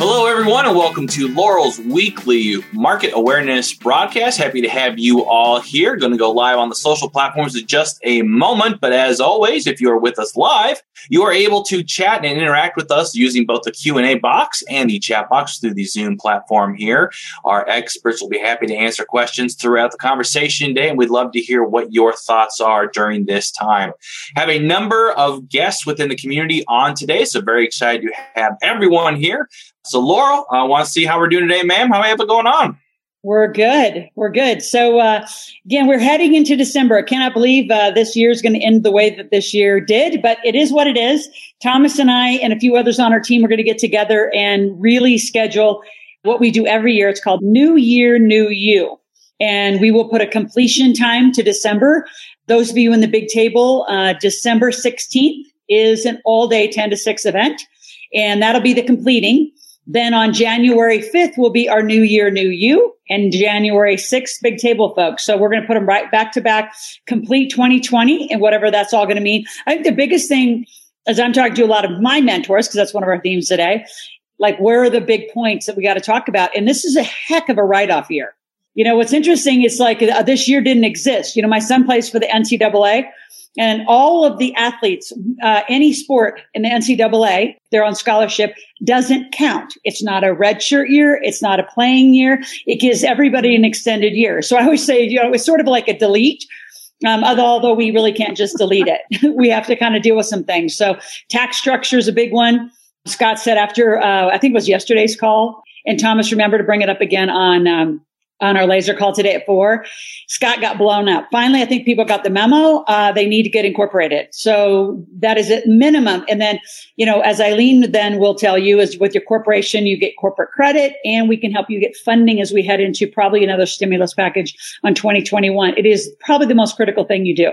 Hello, everyone, and welcome to Loral's weekly market awareness broadcast. Happy to have you all here. Going to go live on the social platforms in just a moment. But as always, if you are with us live, you are able to chat and interact with us using both the Q&A box and the chat box through the Zoom platform here. Our experts will be happy to answer questions throughout the conversation today, and we'd love to hear what your thoughts are during this time. Have a number of guests within the community on today, so very excited to have everyone here. So, Loral, I want to see how we're doing today, ma'am. How have it going on? We're good. We're good. So, uh, again, we're heading into December. I cannot believe uh, this year is going to end the way that this year did, but it is what it is. Thomas and I and a few others on our team are going to get together and really schedule what we do every year. It's called New Year, New You. And we will put a completion time to December. Those of you in the big table, uh, December 16th is an all day 10 to 6 event. And that'll be the completing. Then on January 5th will be our new year, new you and January 6th, big table folks. So we're going to put them right back to back, complete 2020 and whatever that's all going to mean. I think the biggest thing as I'm talking to a lot of my mentors, because that's one of our themes today, like where are the big points that we got to talk about? And this is a heck of a write off year. You know, what's interesting is like uh, this year didn't exist. You know, my son plays for the NCAA and all of the athletes, uh, any sport in the NCAA, they're on scholarship, doesn't count. It's not a redshirt year. It's not a playing year. It gives everybody an extended year. So I always say, you know, it's sort of like a delete. Um, although we really can't just delete it, we have to kind of deal with some things. So tax structure is a big one. Scott said after, uh, I think it was yesterday's call, and Thomas, remember to bring it up again on um, on our laser call today at four. Scott got blown up. Finally, I think people got the memo. Uh, they need to get incorporated. So that is at minimum. And then, you know, as Eileen then will tell you is with your corporation, you get corporate credit and we can help you get funding as we head into probably another stimulus package on 2021. It is probably the most critical thing you do.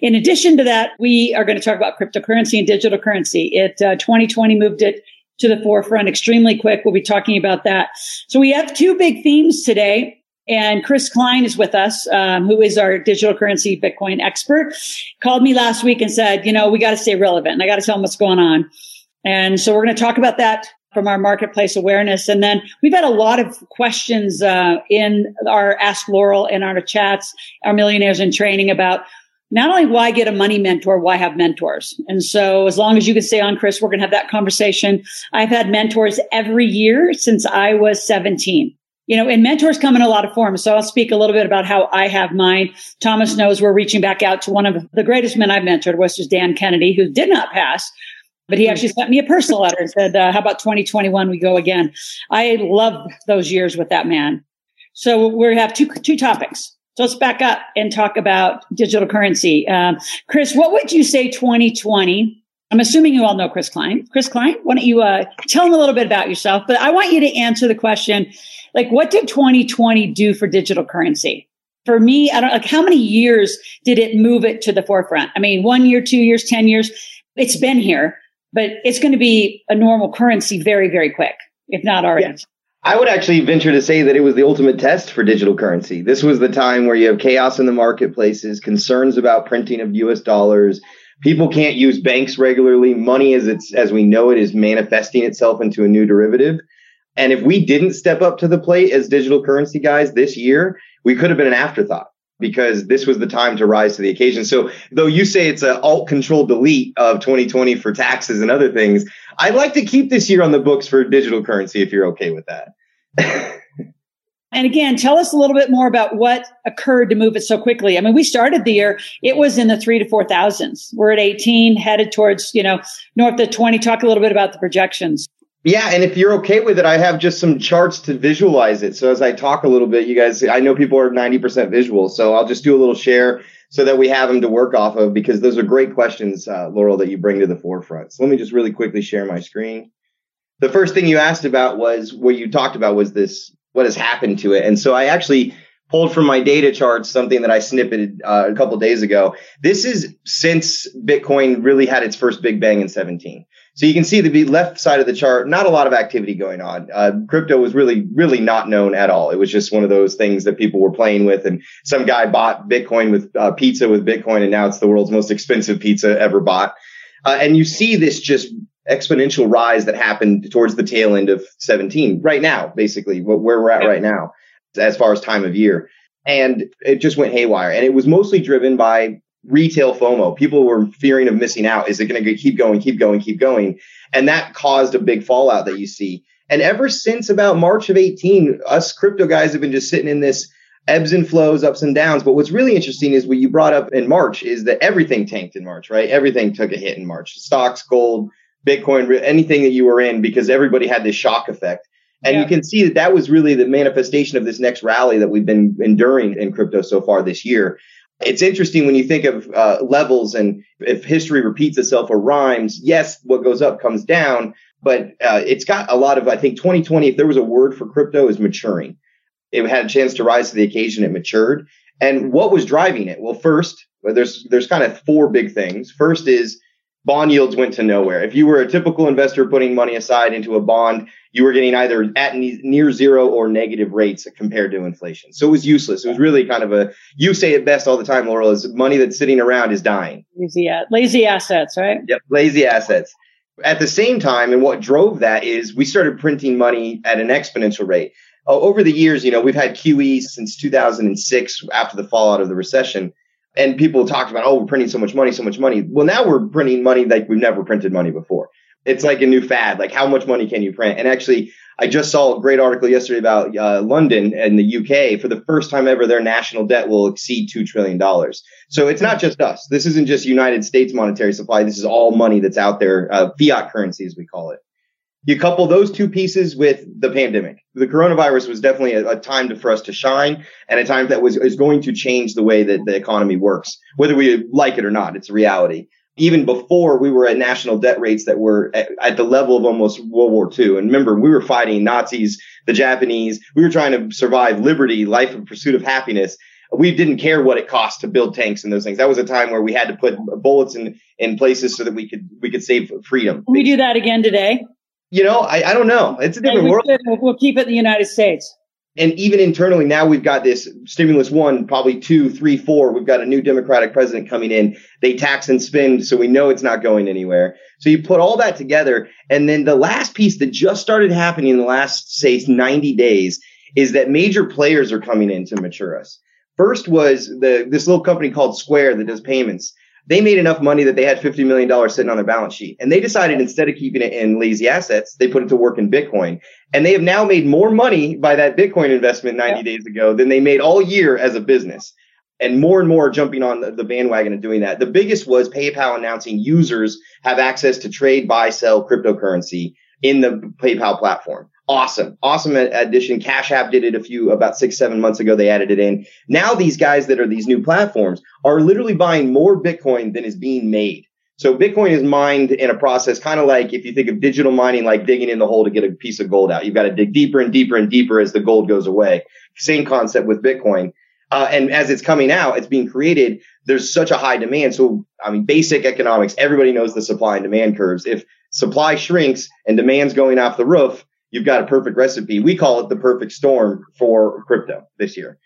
In addition to that, we are going to talk about cryptocurrency and digital currency. It, uh, 2020 moved it to the forefront extremely quick. We'll be talking about that. So we have two big themes today. And Chris Klein is with us, um, who is our digital currency Bitcoin expert. Called me last week and said, you know, we got to stay relevant. And I got to tell him what's going on. And so we're going to talk about that from our marketplace awareness. And then we've had a lot of questions uh, in our Ask Loral and our chats, our millionaires in training about not only why get a money mentor, why have mentors? And so as long as you can stay on, Chris, we're going to have that conversation. I've had mentors every year since I was 17 you know, and mentors come in a lot of forms. So I'll speak a little bit about how I have mine. Thomas knows we're reaching back out to one of the greatest men I've mentored, which is Dan Kennedy, who did not pass, but he actually sent me a personal letter and said, uh, how about 2021? We go again. I love those years with that man. So we have two, two topics. So let's back up and talk about digital currency. Um, Chris, what would you say 2020 I'm assuming you all know Chris Klein. Chris Klein, why don't you uh, tell them a little bit about yourself? But I want you to answer the question like, what did 2020 do for digital currency? For me, I don't like how many years did it move it to the forefront? I mean, one year, two years, 10 years. It's been here, but it's going to be a normal currency very, very quick, if not already. I would actually venture to say that it was the ultimate test for digital currency. This was the time where you have chaos in the marketplaces, concerns about printing of US dollars, people can't use banks regularly. Money as it's as we know it is manifesting itself into a new derivative. And if we didn't step up to the plate as digital currency guys this year, we could have been an afterthought because this was the time to rise to the occasion. So though you say it's an alt control delete of 2020 for taxes and other things, I'd like to keep this year on the books for digital currency if you're okay with that. And again, tell us a little bit more about what occurred to move it so quickly. I mean, we started the year, it was in the three to four thousands. We're at 18, headed towards, you know, north of 20. Talk a little bit about the projections. Yeah, and if you're okay with it, I have just some charts to visualize it. So as I talk a little bit, you guys, I know people are 90% visual, so I'll just do a little share so that we have them to work off of because those are great questions, uh, Loral, that you bring to the forefront. So let me just really quickly share my screen. The first thing you asked about was what you talked about was this what has happened to it. And so I actually pulled from my data charts something that I snippeted uh, a couple days ago. This is since Bitcoin really had its first big bang in 17. So you can see the left side of the chart, not a lot of activity going on. Uh, crypto was really, really not known at all. It was just one of those things that people were playing with. And some guy bought Bitcoin with uh, pizza with Bitcoin, and now it's the world's most expensive pizza ever bought. Uh, and you see this just exponential rise that happened towards the tail end of 17 right now, basically where we're at right now, as far as time of year. And it just went haywire. And it was mostly driven by retail FOMO. People were fearing of missing out. Is it going to keep going, keep going, keep going? And that caused a big fallout that you see. And ever since about March of 18, us crypto guys have been just sitting in this ebbs and flows, ups and downs. But what's really interesting is what you brought up in March is that everything tanked in March, right? Everything took a hit in March. Stocks, gold, Bitcoin, anything that you were in, because everybody had this shock effect. And yeah. you can see that that was really the manifestation of this next rally that we've been enduring in crypto so far this year. It's interesting when you think of uh, levels and if history repeats itself or rhymes, yes, what goes up comes down, but uh, it's got a lot of, I think 2020, if there was a word for crypto, is maturing. It had a chance to rise to the occasion. It matured. And what was driving it? Well, first, there's, there's kind of four big things. First is bond yields went to nowhere. If you were a typical investor putting money aside into a bond, you were getting either at near zero or negative rates compared to inflation. So it was useless. It was really kind of a, you say it best all the time, Loral, is money that's sitting around is dying. Lazy, lazy assets, right? Yep, lazy assets. At the same time, and what drove that is we started printing money at an exponential rate. Over the years, you know, we've had QE since 2006 after the fallout of the recession and people talked about, oh, we're printing so much money, so much money. Well, now we're printing money like we've never printed money before. It's like a new fad. Like, how much money can you print? And actually, I just saw a great article yesterday about uh, London and the UK. For the first time ever, their national debt will exceed $2 trillion. So it's not just us. This isn't just United States monetary supply. This is all money that's out there, uh, fiat currency, as we call it. You couple those two pieces with the pandemic. The coronavirus was definitely a, a time to, for us to shine and a time that was is going to change the way that the economy works, whether we like it or not. It's a reality. Even before we were at national debt rates that were at, at the level of almost World War II. And remember, we were fighting Nazis, the Japanese. We were trying to survive liberty, life and pursuit of happiness we didn't care what it cost to build tanks and those things. That was a time where we had to put bullets in, in places so that we could we could save freedom. We do that again today you know, I, I don't know. It's a different world. we'll keep it in the United States. And even internally now we've got this stimulus one, probably two, three, four. We've got a new Democratic president coming in. They tax and spend, so we know it's not going anywhere. So you put all that together. And then the last piece that just started happening in the last, say, 90 days is that major players are coming in to mature us. First was the this little company called Square that does payments they made enough money that they had $50 million sitting on their balance sheet. And they decided instead of keeping it in lazy assets, they put it to work in Bitcoin. And they have now made more money by that Bitcoin investment 90 yeah. days ago than they made all year as a business. And more and more jumping on the bandwagon and doing that. The biggest was PayPal announcing users have access to trade, buy, sell cryptocurrency in the PayPal platform awesome, awesome addition. Cash App did it a few about six, seven months ago. They added it in. Now these guys that are these new platforms are literally buying more Bitcoin than is being made. So Bitcoin is mined in a process kind of like if you think of digital mining, like digging in the hole to get a piece of gold out. You've got to dig deeper and deeper and deeper as the gold goes away. Same concept with Bitcoin. Uh, and as it's coming out, it's being created. There's such a high demand. So, I mean, basic economics, everybody knows the supply and demand curves. If supply shrinks and demand's going off the roof, you've got a perfect recipe. We call it the perfect storm for crypto this year.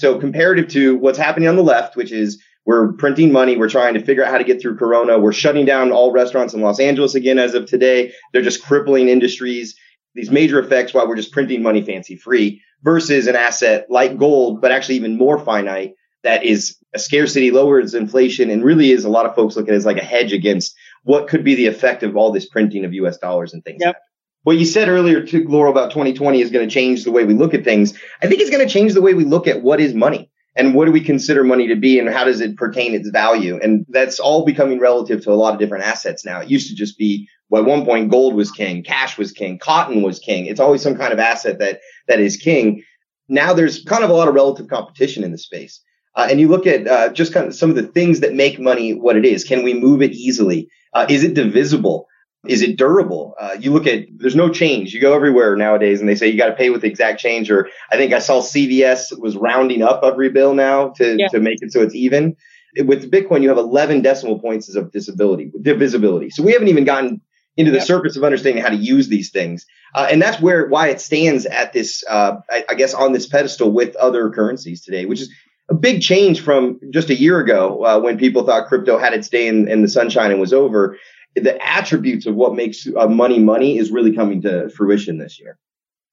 So comparative to what's happening on the left, which is we're printing money. We're trying to figure out how to get through Corona. We're shutting down all restaurants in Los Angeles again as of today. They're just crippling industries. These major effects while we're just printing money fancy free versus an asset like gold, but actually even more finite that is a scarcity, lowers inflation, and really is a lot of folks look at it as like a hedge against what could be the effect of all this printing of US dollars and things. Yep what you said earlier to Loral about 2020 is going to change the way we look at things. I think it's going to change the way we look at what is money and what do we consider money to be and how does it pertain its value? And that's all becoming relative to a lot of different assets now. It used to just be, well, at one point, gold was king, cash was king, cotton was king. It's always some kind of asset that, that is king. Now there's kind of a lot of relative competition in the space. Uh, and you look at uh, just kind of some of the things that make money what it is. Can we move it easily? Uh, is it divisible? Is it durable? Uh, you look at, there's no change. You go everywhere nowadays and they say you got to pay with the exact change. Or I think I saw CVS was rounding up every bill now to, yeah. to make it so it's even. With Bitcoin, you have 11 decimal points of disability, divisibility. So we haven't even gotten into the yep. surface of understanding how to use these things. Uh, and that's where, why it stands at this, uh, I, I, guess on this pedestal with other currencies today, which is a big change from just a year ago, uh, when people thought crypto had its day in, in the sunshine and was over the attributes of what makes uh, money money is really coming to fruition this year.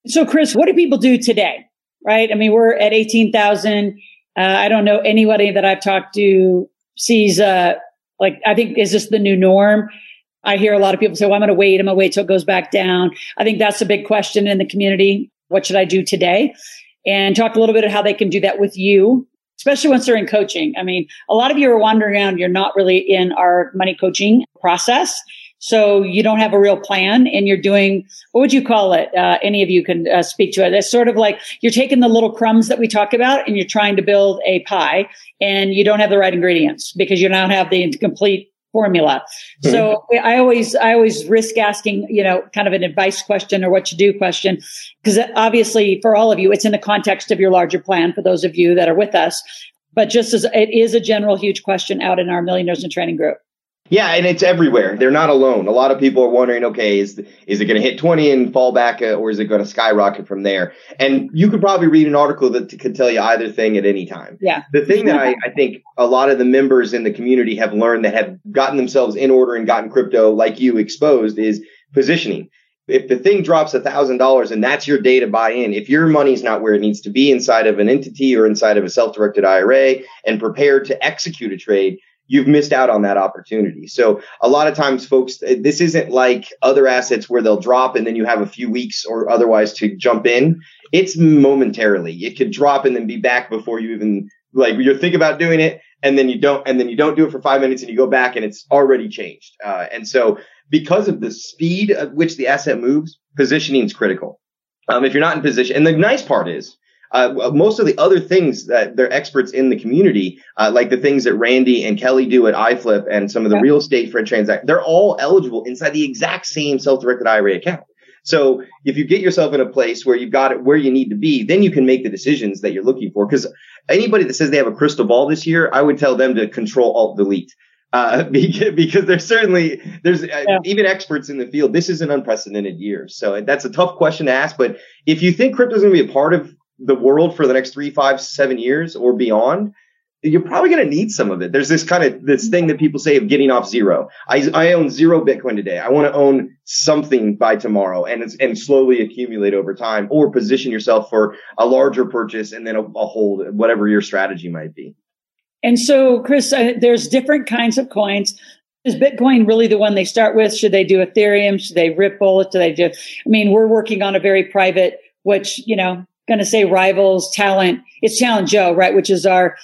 So, Chris, what do people do today? Right? I mean, we're at 18,000. Uh, I don't know anybody that I've talked to sees, uh, like, I think, is this the new norm? I hear a lot of people say, well, I'm going to wait. I'm going to wait till it goes back down. I think that's a big question in the community. What should I do today? And talk a little bit of how they can do that with you especially once they're in coaching. I mean, a lot of you are wandering around. You're not really in our money coaching process. So you don't have a real plan and you're doing, what would you call it? Uh, any of you can uh, speak to it. It's sort of like you're taking the little crumbs that we talk about and you're trying to build a pie and you don't have the right ingredients because you don't have the complete formula. Mm-hmm. So I always, I always risk asking, you know, kind of an advice question or what to do question. Because obviously for all of you, it's in the context of your larger plan for those of you that are with us. But just as it is a general huge question out in our millionaires in training group. Yeah, and it's everywhere. They're not alone. A lot of people are wondering, okay, is is it going to hit 20 and fall back, uh, or is it going to skyrocket from there? And you could probably read an article that could tell you either thing at any time. Yeah. The thing that I, I think a lot of the members in the community have learned that have gotten themselves in order and gotten crypto like you exposed is positioning. If the thing drops a thousand dollars and that's your day to buy in, if your money's not where it needs to be inside of an entity or inside of a self-directed IRA and prepared to execute a trade, you've missed out on that opportunity. So a lot of times folks, this isn't like other assets where they'll drop and then you have a few weeks or otherwise to jump in. It's momentarily. It could drop and then be back before you even like you think about doing it and then you don't, and then you don't do it for five minutes and you go back and it's already changed. Uh, and so because of the speed at which the asset moves, positioning is critical. Um, if you're not in position, and the nice part is uh, most of the other things that they're experts in the community, uh, like the things that Randy and Kelly do at iFlip and some of the yeah. real estate for transact, they're all eligible inside the exact same self-directed IRA account. So if you get yourself in a place where you've got it where you need to be, then you can make the decisions that you're looking for. Because anybody that says they have a crystal ball this year, I would tell them to control alt delete. Uh, because, there's certainly there's uh, even experts in the field. This is an unprecedented year, so that's a tough question to ask. But if you think crypto is going to be a part of the world for the next three, five, seven years or beyond, you're probably going to need some of it. There's this kind of this thing that people say of getting off zero. I, I own zero Bitcoin today. I want to own something by tomorrow and and slowly accumulate over time, or position yourself for a larger purchase and then a, a hold, whatever your strategy might be. And so, Chris, uh, there's different kinds of coins. Is Bitcoin really the one they start with? Should they do Ethereum? Should they Ripple? Should they do? I mean, we're working on a very private, which you know going to say rivals talent. It's Talent Joe, right? Which is our,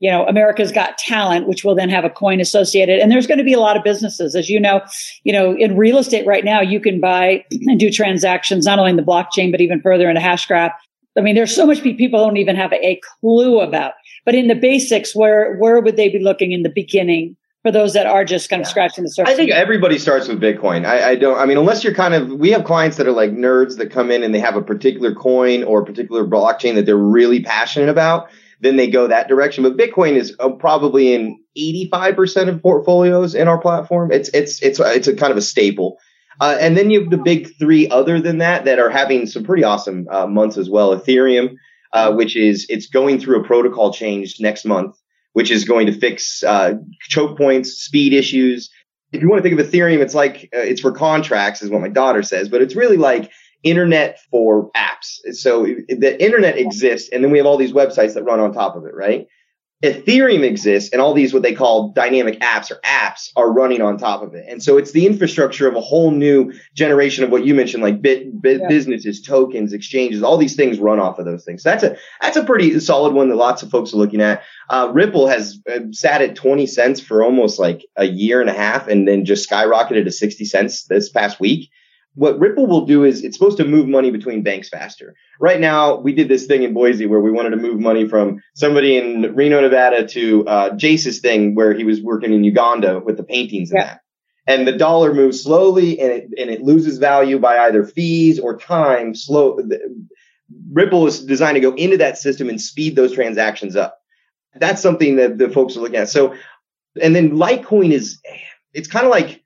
you know, America's Got Talent, which will then have a coin associated. And there's going to be a lot of businesses, as you know, you know, in real estate right now, you can buy and do transactions not only in the blockchain but even further into Hashgraph. I mean, there's so much people don't even have a clue about. But in the basics, where where would they be looking in the beginning? For those that are just kind of scratching the surface? I think everybody starts with Bitcoin. I, I, don't, I mean, unless you're kind of, we have clients that are like nerds that come in and they have a particular coin or a particular blockchain that they're really passionate about, then they go that direction. But Bitcoin is uh, probably in 85% of portfolios in our platform. It's, it's, it's, it's a kind of a staple. Uh, and then you have the big three other than that that are having some pretty awesome uh, months as well. Ethereum, uh, which is, it's going through a protocol change next month which is going to fix uh, choke points, speed issues. If you want to think of Ethereum, it's like uh, it's for contracts, is what my daughter says, but it's really like internet for apps. So the internet exists, and then we have all these websites that run on top of it, right? Ethereum exists and all these what they call dynamic apps or apps are running on top of it. And so it's the infrastructure of a whole new generation of what you mentioned, like bit, bit yeah. businesses, tokens, exchanges, all these things run off of those things. So that's a, that's a pretty solid one that lots of folks are looking at. Uh, Ripple has uh, sat at 20 cents for almost like a year and a half and then just skyrocketed to 60 cents this past week what Ripple will do is it's supposed to move money between banks faster. Right now, we did this thing in Boise where we wanted to move money from somebody in Reno, Nevada to uh, Jace's thing where he was working in Uganda with the paintings and yeah. that. and the dollar moves slowly and it, and it loses value by either fees or time slow ripple is designed to go into that system and speed those transactions up that's something that the folks are looking at so and then litecoin is it's kind of like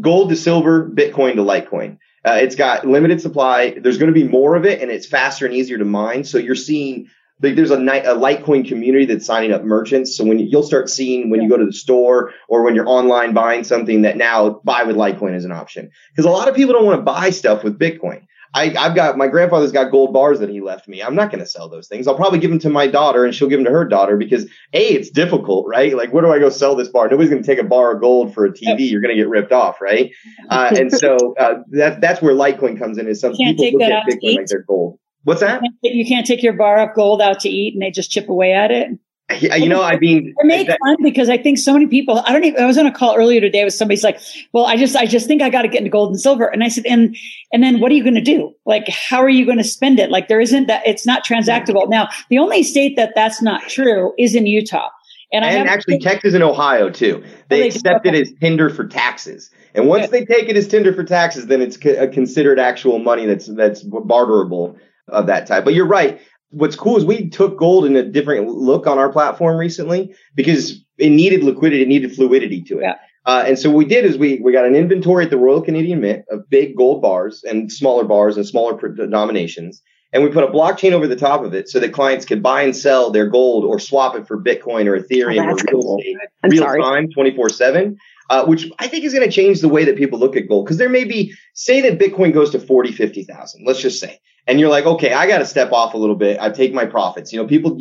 gold to silver bitcoin to litecoin uh, it's got limited supply there's going to be more of it and it's faster and easier to mine so you're seeing like there's a, a Litecoin community that's signing up merchants. So when you, will start seeing when you go to the store or when you're online buying something that now buy with Litecoin is an option. Because a lot of people don't want to buy stuff with Bitcoin. I, have got my grandfather's got gold bars that he left me. I'm not going to sell those things. I'll probably give them to my daughter and she'll give them to her daughter because a it's difficult, right? Like where do I go sell this bar? Nobody's going to take a bar of gold for a TV. You're going to get ripped off, right? Uh, and so uh, that that's where Litecoin comes in. Is some people look at Bitcoin like they're gold. What's that? You can't take your bar of gold out to eat and they just chip away at it. You know, I mean, it made fun because I think so many people. I don't even. I was on a call earlier today with somebody's like, "Well, I just, I just think I got to get into gold and silver." And I said, "And, and then what are you going to do? Like, how are you going to spend it? Like, there isn't that. It's not transactable." Now, the only state that that's not true is in Utah. And, and actually, Texas and Ohio too. Oh, they, they accept it as tinder for taxes. And once they take it as tinder for taxes, then it's uh, considered actual money that's that's barterable of that type. But you're right. What's cool is we took gold in a different look on our platform recently because it needed liquidity, it needed fluidity to it. Yeah. Uh, and so what we did is we, we got an inventory at the Royal Canadian Mint of big gold bars and smaller bars and smaller denominations. And we put a blockchain over the top of it so that clients could buy and sell their gold or swap it for Bitcoin or Ethereum oh, or real cool. estate, real sorry. time, 24 seven. Uh, which I think is going to change the way that people look at gold. Because there may be, say that Bitcoin goes to 40, 50,000, let's just say and you're like, okay, I got to step off a little bit. I take my profits. You know, people,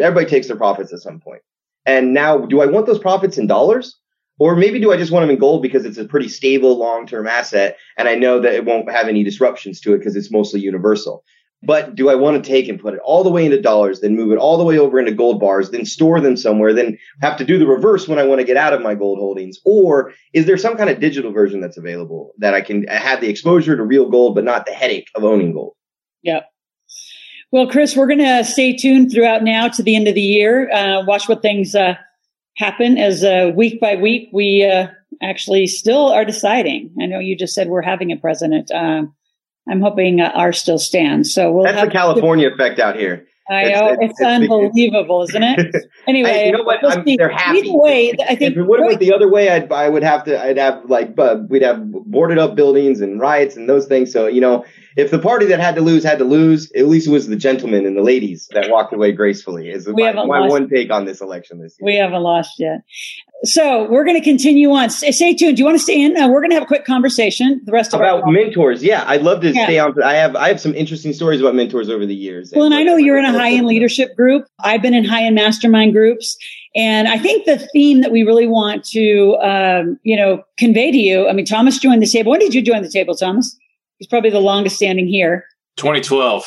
everybody takes their profits at some point. And now, do I want those profits in dollars? Or maybe do I just want them in gold because it's a pretty stable long term asset and I know that it won't have any disruptions to it because it's mostly universal. But do I want to take and put it all the way into dollars, then move it all the way over into gold bars, then store them somewhere, then have to do the reverse when I want to get out of my gold holdings? Or is there some kind of digital version that's available that I can have the exposure to real gold, but not the headache of owning gold? Yeah. Well, Chris, we're going to stay tuned throughout now to the end of the year. Uh, watch what things uh, happen as uh, week by week we uh, actually still are deciding. I know you just said we're having a president. Um, I'm hoping uh, ours still stands. So we'll that's the California to- effect out here. I know it's, it's, it's unbelievable, isn't it? Anyway, I, you know what? We'll they're happy. Either way, I think if it would have went the other way, I'd, I would have to. I'd have like, uh, we'd have boarded up buildings and riots and those things. So you know, if the party that had to lose had to lose, at least it was the gentlemen and the ladies that walked away gracefully. Is my, my one take on this election this year. We haven't lost yet. So we're going to continue on. Stay tuned. Do you want to stay in? Uh, we're going to have a quick conversation. The rest of about mentors. Yeah, I'd love to yeah. stay on. I have I have some interesting stories about mentors over the years. Well, and, and I know you're in a high end leadership group. I've been in high end mastermind groups, and I think the theme that we really want to um, you know convey to you. I mean, Thomas joined the table. When did you join the table, Thomas? He's probably the longest standing here. 2012.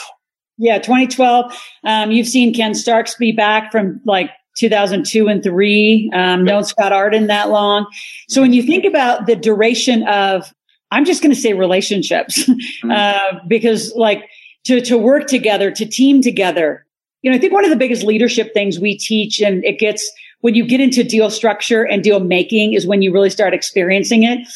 Yeah, 2012. Um, you've seen Ken Starks be back from like 2002 and three. Um, known Scott Arden that long. So when you think about the duration of, I'm just going to say relationships, mm-hmm. uh, because like to, to work together, to team together, you know, I think one of the biggest leadership things we teach and it gets when you get into deal structure and deal making is when you really start experiencing it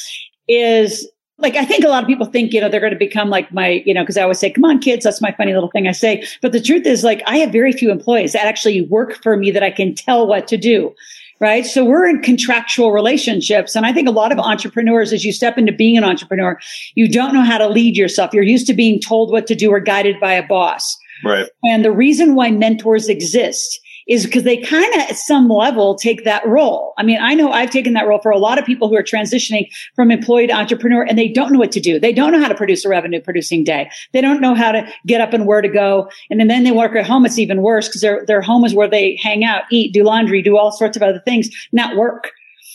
is like I think a lot of people think, you know, they're going to become like my, you know, because I always say, come on, kids, that's my funny little thing I say. But the truth is, like, I have very few employees that actually work for me that I can tell what to do. Right. So we're in contractual relationships. And I think a lot of entrepreneurs, as you step into being an entrepreneur, you don't know how to lead yourself. You're used to being told what to do or guided by a boss. Right. And the reason why mentors exist is because they kind of at some level take that role. I mean, I know I've taken that role for a lot of people who are transitioning from employee to entrepreneur and they don't know what to do. They don't know how to produce a revenue producing day. They don't know how to get up and where to go. And then, then they work at home. It's even worse because their, their home is where they hang out, eat, do laundry, do all sorts of other things, not work.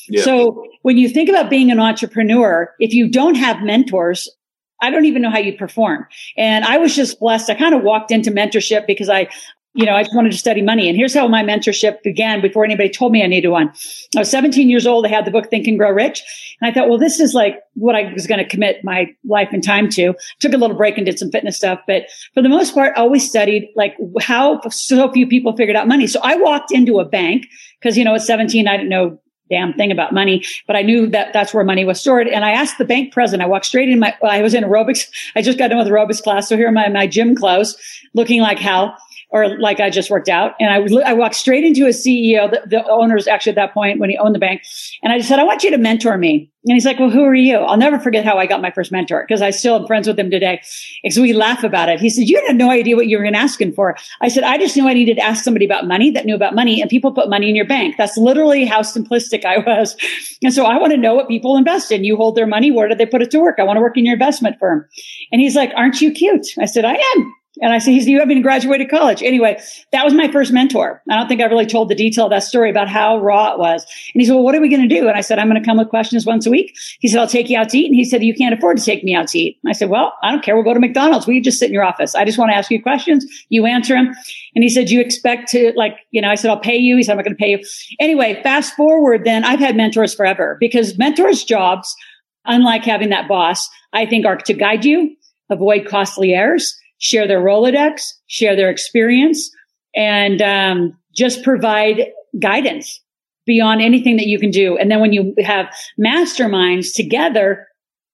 Yeah. So when you think about being an entrepreneur, if you don't have mentors, I don't even know how you perform. And I was just blessed. I kind of walked into mentorship because I, you know, I just wanted to study money. And here's how my mentorship began before anybody told me I needed one. I was 17 years old. I had the book Think and Grow Rich. And I thought, well, this is like what I was going to commit my life and time to. Took a little break and did some fitness stuff. But for the most part, I always studied like how so few people figured out money. So I walked into a bank because, you know, at 17, I didn't know damn thing about money, but I knew that that's where money was stored. And I asked the bank president, I walked straight in my, I was in aerobics. I just got done with aerobics class. So here are my, my gym clothes looking like hell or like I just worked out. And I I walked straight into a CEO, the, the owners actually at that point when he owned the bank. And I just said, I want you to mentor me. And he's like, well, who are you? I'll never forget how I got my first mentor because I still am friends with him today. Because we laugh about it. He said, you had no idea what you were going to ask him for. I said, I just knew I needed to ask somebody about money that knew about money and people put money in your bank. That's literally how simplistic I was. And so I want to know what people invest in. You hold their money. Where do they put it to work? I want to work in your investment firm. And he's like, aren't you cute? I said, I am. And I said, he's, you haven't graduated college. Anyway, that was my first mentor. I don't think I really told the detail of that story about how raw it was. And he said, well, what are we going to do? And I said, I'm going to come with questions once a week. He said, I'll take you out to eat. And he said, you can't afford to take me out to eat. And I said, well, I don't care. We'll go to McDonald's. We just sit in your office. I just want to ask you questions. You answer them. And he said, you expect to like, you know, I said, I'll pay you. He said, I'm not going to pay you. Anyway, fast forward then I've had mentors forever because mentors jobs, unlike having that boss, I think are to guide you, avoid costly errors share their Rolodex, share their experience, and um, just provide guidance beyond anything that you can do. And then when you have masterminds together,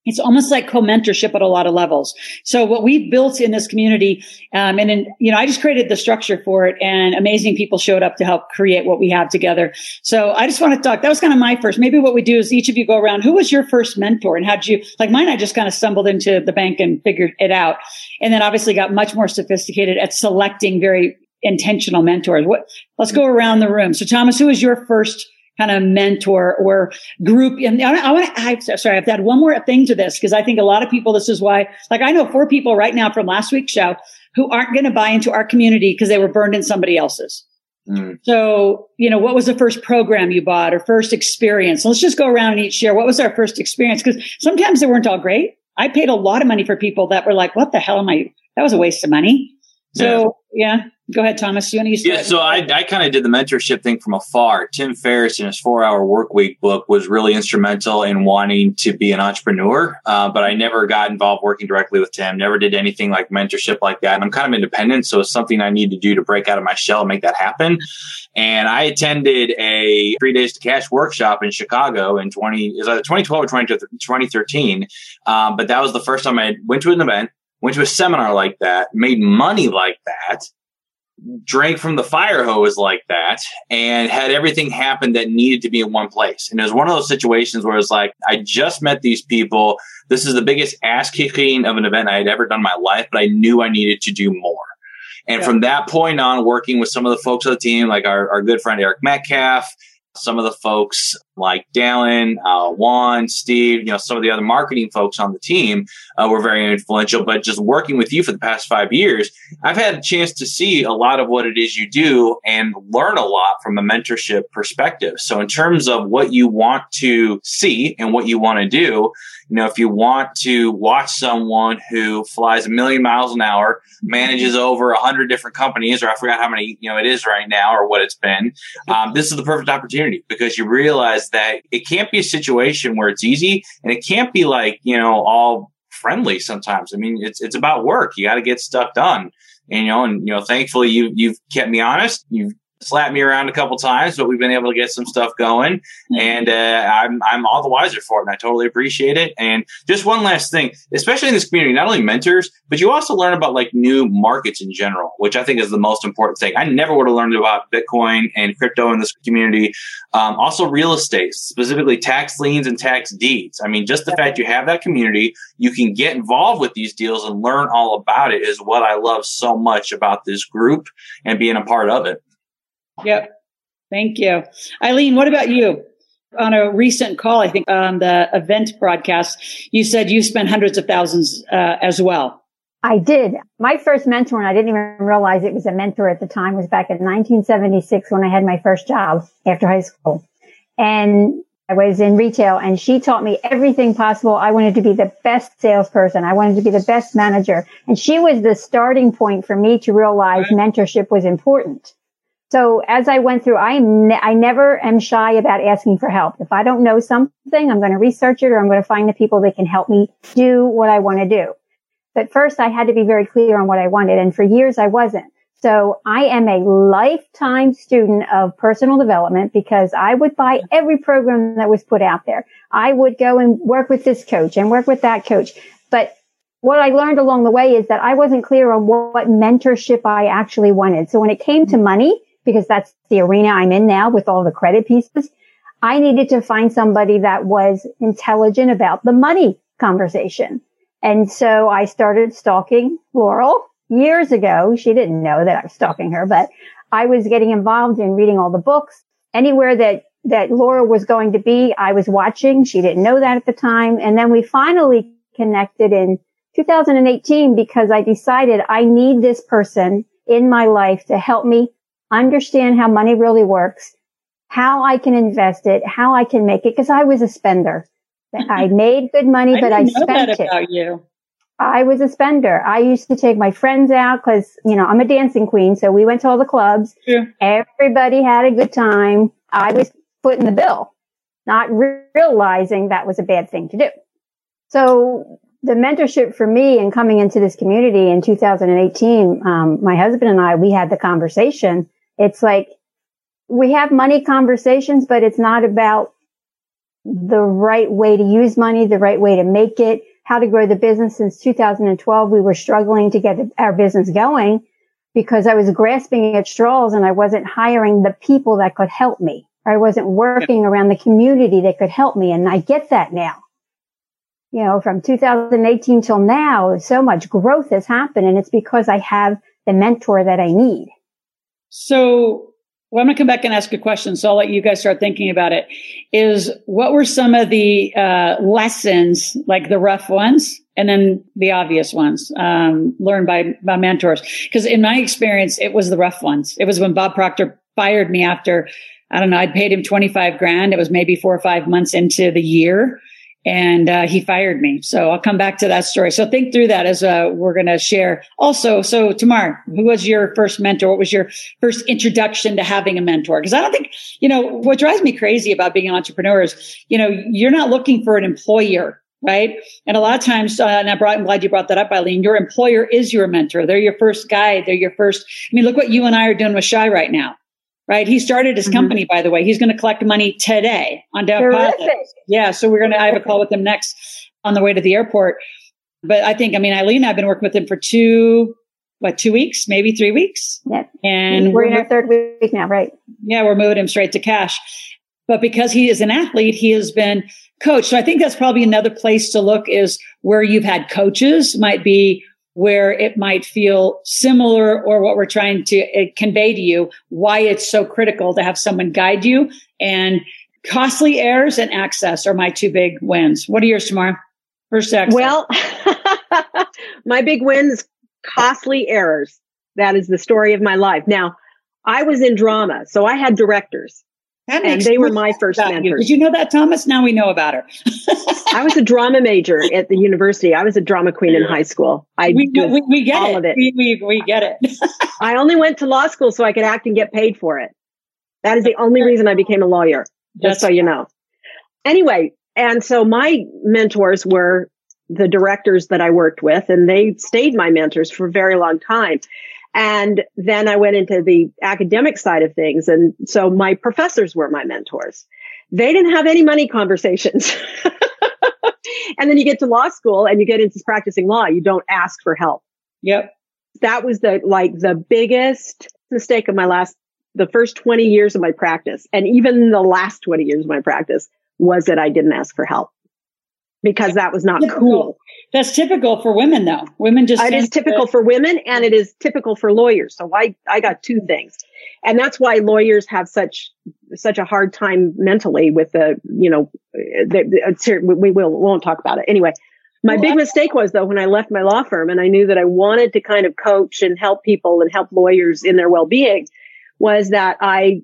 it's almost like co-mentorship at a lot of levels. So what we've built in this community, um, and then, you know, I just created the structure for it and amazing people showed up to help create what we have together. So I just want to talk. That was kind of my first. Maybe what we do is each of you go around. Who was your first mentor and how did you, like mine, I just kind of stumbled into the bank and figured it out. And then obviously got much more sophisticated at selecting very intentional mentors. What, let's go around the room. So Thomas, who was your first kind of mentor or group. And I, I want to, I, sorry, I've had one more thing to this because I think a lot of people, this is why, like I know four people right now from last week's show who aren't going to buy into our community because they were burned in somebody else's. Mm. So, you know, what was the first program you bought or first experience? Let's just go around and each share. What was our first experience? Because sometimes they weren't all great. I paid a lot of money for people that were like, what the hell am I? That was a waste of money. So yeah. yeah. Go ahead, Thomas. You want to use? Yeah, so I, I kind of did the mentorship thing from afar. Tim Ferriss in his Four Hour Work Week book was really instrumental in wanting to be an entrepreneur, uh, but I never got involved working directly with Tim. Never did anything like mentorship like that. And I'm kind of independent, so it's something I need to do to break out of my shell and make that happen. And I attended a three days to cash workshop in Chicago in 20 is either 2012 or 2013. Um, but that was the first time I went to an event went to a seminar like that, made money like that, drank from the fire hose like that, and had everything happen that needed to be in one place. And it was one of those situations where it's like, I just met these people. This is the biggest ass kicking of an event I had ever done in my life, but I knew I needed to do more. And yeah. from that point on, working with some of the folks on the team, like our, our good friend Eric Metcalf, some of the folks like Dallin, uh, Juan, Steve, you know, some of the other marketing folks on the team uh, were very influential. But just working with you for the past five years, I've had a chance to see a lot of what it is you do and learn a lot from a mentorship perspective. So in terms of what you want to see and what you want to do, you know, if you want to watch someone who flies a million miles an hour, manages over a hundred different companies, or I forgot how many, you know, it is right now or what it's been, um, this is the perfect opportunity because you realize that it can't be a situation where it's easy and it can't be like, you know, all friendly sometimes. I mean, it's, it's about work. You got to get stuff done. And, you know, and, you know, thankfully you, you've kept me honest. You've slapped me around a couple times, but we've been able to get some stuff going, mm-hmm. and uh, I'm I'm all the wiser for it, and I totally appreciate it. And just one last thing, especially in this community, not only mentors, but you also learn about like new markets in general, which I think is the most important thing. I never would have learned about Bitcoin and crypto in this community. Um, also, real estate, specifically tax liens and tax deeds. I mean, just the fact you have that community, you can get involved with these deals and learn all about it is what I love so much about this group and being a part of it. Yep. Thank you. Eileen, what about you? On a recent call, I think on the event broadcast, you said you spent hundreds of thousands uh, as well. I did. My first mentor, and I didn't even realize it was a mentor at the time, was back in 1976 when I had my first job after high school. And I was in retail and she taught me everything possible. I wanted to be the best salesperson. I wanted to be the best manager. And she was the starting point for me to realize mentorship was important. So as I went through, I, ne- I never am shy about asking for help. If I don't know something, I'm going to research it or I'm going to find the people that can help me do what I want to do. But first I had to be very clear on what I wanted. And for years I wasn't. So I am a lifetime student of personal development because I would buy every program that was put out there. I would go and work with this coach and work with that coach. But what I learned along the way is that I wasn't clear on what mentorship I actually wanted. So when it came to money, because that's the arena I'm in now with all the credit pieces, I needed to find somebody that was intelligent about the money conversation. And so I started stalking Loral years ago. She didn't know that I was stalking her, but I was getting involved in reading all the books. Anywhere that, that Laura was going to be, I was watching. She didn't know that at the time. And then we finally connected in 2018 because I decided I need this person in my life to help me understand how money really works how I can invest it, how I can make it, because I was a spender. I made good money, but I, I spent it. I was a spender. I used to take my friends out because, you know, I'm a dancing queen. So we went to all the clubs. Yeah. Everybody had a good time. I was footing the bill, not realizing that was a bad thing to do. So the mentorship for me and coming into this community in 2018, um, my husband and I, we had the conversation. It's like, we have money conversations, but it's not about the right way to use money, the right way to make it, how to grow the business. Since 2012, we were struggling to get our business going because I was grasping at straws and I wasn't hiring the people that could help me. I wasn't working around the community that could help me. And I get that now. You know, from 2018 till now, so much growth has happened and it's because I have the mentor that I need. So well, I'm going to come back and ask a question, so I'll let you guys start thinking about it. Is what were some of the uh, lessons, like the rough ones, and then the obvious ones, um, learned by by mentors? Because in my experience, it was the rough ones. It was when Bob Proctor fired me after I don't know, I'd paid him 25 grand. It was maybe four or five months into the year and uh, he fired me. So I'll come back to that story. So think through that as uh, we're going to share. Also, so Tamar, who was your first mentor? What was your first introduction to having a mentor? Because I don't think you know what drives me crazy about being an entrepreneur is you know you're not looking for an employer. Right. And a lot of times, uh, and I brought, I'm glad you brought that up, Eileen. Your employer is your mentor. They're your first guide. They're your first. I mean, look what you and I are doing with Shy right now right? He started his mm-hmm. company, by the way. He's going to collect money today on Deposit. Yeah. So we're going to, I have a call with him next on the way to the airport. But I think, I mean, Eileen, I've been working with him for two, what, two weeks, maybe three weeks. Yeah. And we're, we're in our third week now, right? Yeah. We're moving him straight to cash. But because he is an athlete, he has been coached. So I think that's probably another place to look is where you've had coaches might be where it might feel similar or what we're trying to uh, convey to you, why it's so critical to have someone guide you. And costly errors and access are my two big wins. What are yours, Tamar? First access. Well, my big win is costly errors. That is the story of my life. Now, I was in drama, so I had directors. And they were my first mentors. You. Did you know that, Thomas? Now we know about her. I was a drama major at the university. I was a drama queen in high school. I we, we, we get all it. of it. We, we, we get it. I only went to law school so I could act and get paid for it. That is the only reason I became a lawyer, just That's so you know. Anyway, and so my mentors were the directors that I worked with, and they stayed my mentors for a very long time. And then I went into the academic side of things. And so my professors were my mentors. They didn't have any money conversations. and then you get to law school and you get into practicing law. You don't ask for help. Yep. That was the, like the biggest mistake of my last, the first 20 years of my practice. And even the last 20 years of my practice was that I didn't ask for help because that was not typical. cool. That's typical for women though. Women just It is typical for women and it is typical for lawyers. So I I got two things. And that's why lawyers have such such a hard time mentally with the, you know, the, the, uh, we will won't talk about it. Anyway, my well, big mistake was though when I left my law firm and I knew that I wanted to kind of coach and help people and help lawyers in their well-being was that I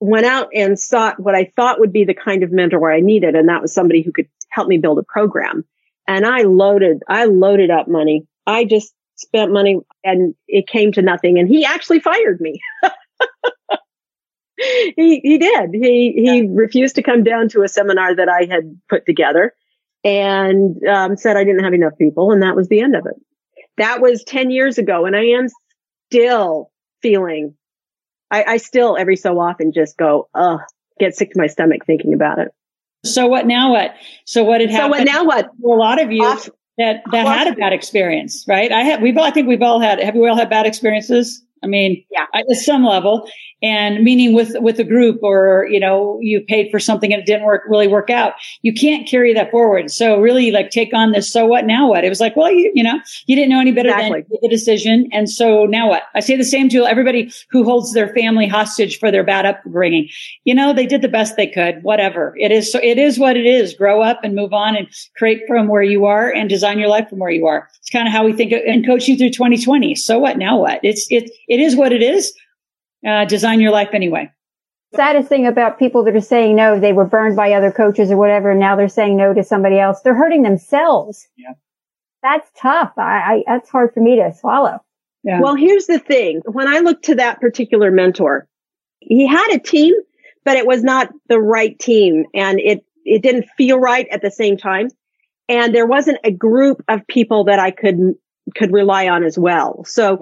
went out and sought what I thought would be the kind of mentor where I needed. And that was somebody who could help me build a program. And I loaded, I loaded up money. I just spent money and it came to nothing. And he actually fired me. he, he did. He, he yeah. refused to come down to a seminar that I had put together and um, said I didn't have enough people. And that was the end of it. That was 10 years ago. And I am still feeling. I, I still every so often just go, ugh, get sick to my stomach thinking about it. So what now? What? So what had happened? So what now? What? A lot of you Off, that that had a bad experience, right? I have. We've. All, I think we've all had. Have we all had bad experiences? I mean, yeah. at some level and meaning with, with a group or, you know, you paid for something and it didn't work, really work out. You can't carry that forward. So really like take on this. So what? Now what? It was like, well, you, you know, you didn't know any better exactly. than the decision. And so now what? I say the same to everybody who holds their family hostage for their bad upbringing. You know, they did the best they could, whatever it is. So it is what it is. Grow up and move on and create from where you are and design your life from where you are. It's kind of how we think and coach you through 2020. So what? Now what? It's, it, it is what it is uh, design your life anyway. Saddest thing about people that are saying no, they were burned by other coaches or whatever, and now they're saying no to somebody else. They're hurting themselves. Yeah. That's tough. I, I that's hard for me to swallow. Yeah. Well, here's the thing. When I looked to that particular mentor, he had a team, but it was not the right team and it, it didn't feel right at the same time. And there wasn't a group of people that I could, could rely on as well. So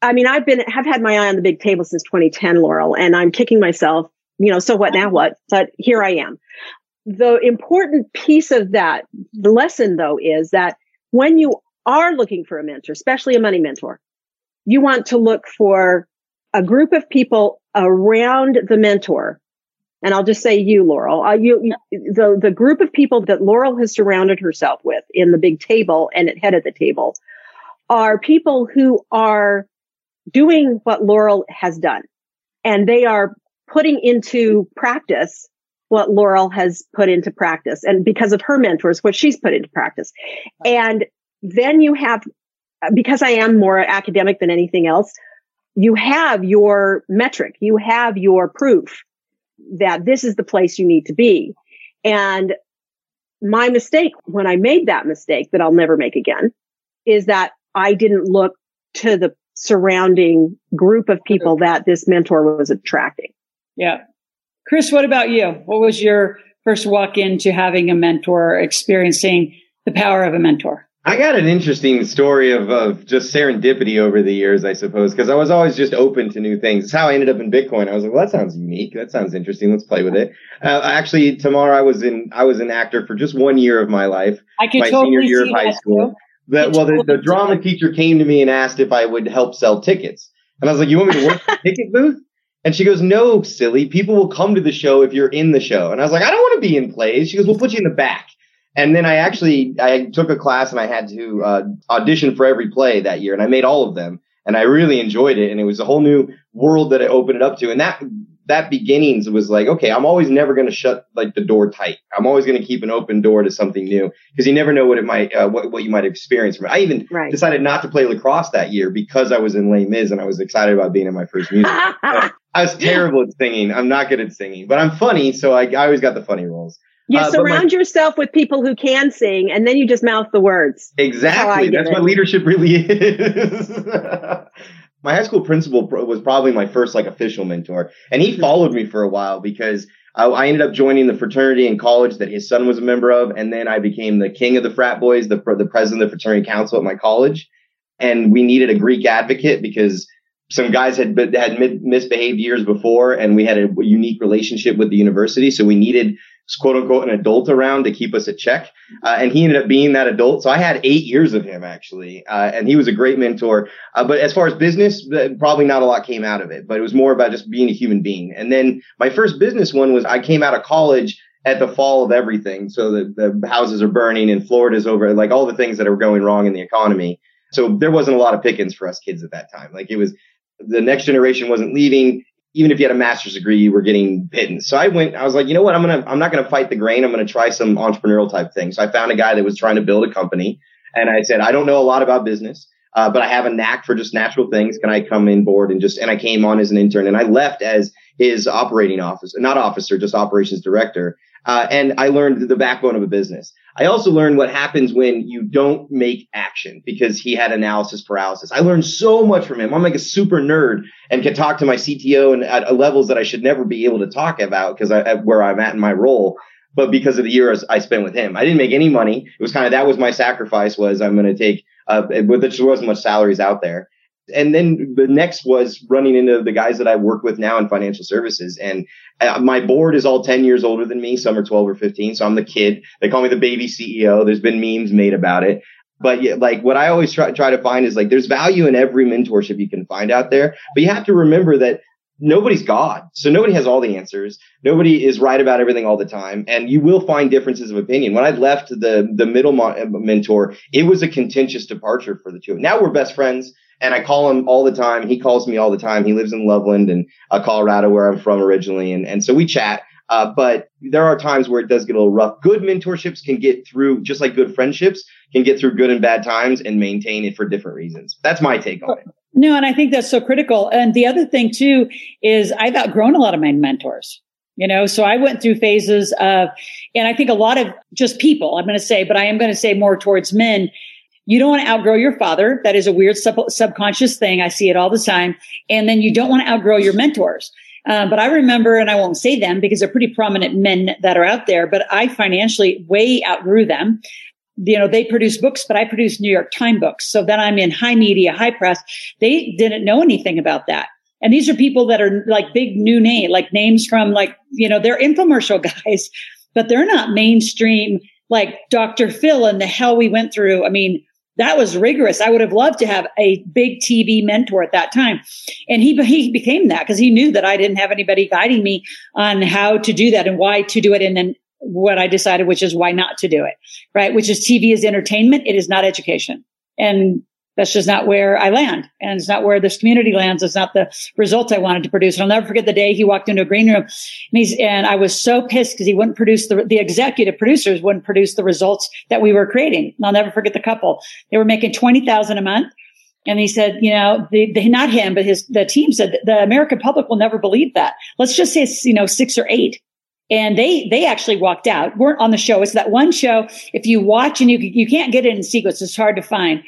I mean, I've been, have had my eye on the big table since 2010, Loral, and I'm kicking myself, you know, so what now what? But here I am. The important piece of that, the lesson though, is that when you are looking for a mentor, especially a money mentor, you want to look for a group of people around the mentor. And I'll just say you, Loral, uh, you, the, the group of people that Loral has surrounded herself with in the big table and at head of the table are people who are doing what Loral has done and they are putting into practice what Loral has put into practice and because of her mentors, what she's put into practice. And then you have, because I am more academic than anything else, you have your metric, you have your proof that this is the place you need to be. And my mistake when I made that mistake that I'll never make again is that I didn't look to the surrounding group of people that this mentor was attracting. Yeah. Chris, what about you? What was your first walk into having a mentor, experiencing the power of a mentor? I got an interesting story of, of just serendipity over the years, I suppose, because I was always just open to new things. It's how I ended up in Bitcoin. I was like, well, that sounds unique. That sounds interesting. Let's play with it. Uh, actually, tomorrow I was in, I was an actor for just one year of my life. I can my totally senior year of high school. Too. That well, the, the drama teacher came to me and asked if I would help sell tickets, and I was like, "You want me to work the ticket booth?" And she goes, "No, silly. People will come to the show if you're in the show." And I was like, "I don't want to be in plays." She goes, "We'll put you in the back." And then I actually I took a class and I had to uh, audition for every play that year, and I made all of them, and I really enjoyed it. And it was a whole new world that it opened it up to, and that that beginnings was like, okay, I'm always never going to shut like the door tight. I'm always going to keep an open door to something new because you never know what it might, uh, what, what you might experience from it. I even right. decided not to play lacrosse that year because I was in Les Mis and I was excited about being in my first music. I was terrible at singing. I'm not good at singing, but I'm funny. So I, I always got the funny roles. You uh, surround my, yourself with people who can sing and then you just mouth the words. Exactly. That's, That's what leadership really is my high school principal was probably my first like official mentor, and he hmm. followed me for a while because I, I, ended up joining the fraternity in college that his son was a member of, and then I became the king of the frat boys, the the president of the fraternity council at my college, and we needed a Greek advocate because some guys had had misbehaved years before, and we had a unique relationship with the university, so we needed quote unquote an adult around to keep us at check. Uh, and he ended up being that adult. So I had eight years of him actually. Uh, and he was a great mentor. Uh, but as far as business, probably not a lot came out of it, but it was more about just being a human being. And then my first business one was I came out of college at the fall of everything. So the, the houses are burning and Florida's over, like all the things that are going wrong in the economy. So there wasn't a lot of pickings for us kids at that time. Like it was, the next generation wasn't leaving even if you had a master's degree, you were getting pittance. So I went, I was like, you know what? I'm going to, I'm not going to fight the grain. I'm going to try some entrepreneurial type things. So I found a guy that was trying to build a company and I said, I don't know a lot about business. Uh, but I have a knack for just natural things. Can I come in board and just, and I came on as an intern and I left as his operating officer, not officer, just operations director. Uh, and I learned the backbone of a business. I also learned what happens when you don't make action because he had analysis paralysis. I learned so much from him. I'm like a super nerd and can talk to my CTO and at levels that I should never be able to talk about because I, where I'm at in my role. But because of the years I spent with him, I didn't make any money. It was kind of, that was my sacrifice was I'm going to take, uh, there wasn't much salaries out there. And then the next was running into the guys that I work with now in financial services. And uh, my board is all 10 years older than me. Some are 12 or 15. So I'm the kid. They call me the baby CEO. There's been memes made about it. But yeah, like what I always try, try to find is like there's value in every mentorship you can find out there. But you have to remember that nobody's God. So nobody has all the answers. Nobody is right about everything all the time. And you will find differences of opinion. When I left the, the middle mo- mentor, it was a contentious departure for the two. Now we're best friends and I call him all the time. He calls me all the time. He lives in Loveland and uh, Colorado, where I'm from originally. And, and so we chat. Uh, but there are times where it does get a little rough. Good mentorships can get through, just like good friendships can get through good and bad times and maintain it for different reasons. That's my take on it. No, and I think that's so critical. And the other thing too is I've outgrown a lot of my mentors. You know, so I went through phases of, and I think a lot of just people, I'm going to say, but I am going to say more towards men. You don't want to outgrow your father. That is a weird sub- subconscious thing. I see it all the time. And then you don't want to outgrow your mentors. Uh, but I remember, and I won't say them because they're pretty prominent men that are out there, but I financially way outgrew them you know, they produce books, but I produce New York Times books. So then I'm in high media, high press. They didn't know anything about that. And these are people that are like big new name, like names from like, you know, they're infomercial guys, but they're not mainstream like Dr. Phil and the hell we went through. I mean, that was rigorous. I would have loved to have a big TV mentor at that time. And he, he became that because he knew that I didn't have anybody guiding me on how to do that and why to do it and then what I decided, which is why not to do it, right? Which is TV is entertainment. It is not education. And that's just not where I land. And it's not where this community lands. It's not the results I wanted to produce. And I'll never forget the day he walked into a green room and he's, and I was so pissed because he wouldn't produce the, the executive producers wouldn't produce the results that we were creating. And I'll never forget the couple. They were making 20,000 a month. And he said, you know, the, the, not him, but his, the team said the American public will never believe that. Let's just say it's, you know, six or eight and they they actually walked out weren't on the show it's that one show if you watch and you you can't get it in sequence it's hard to find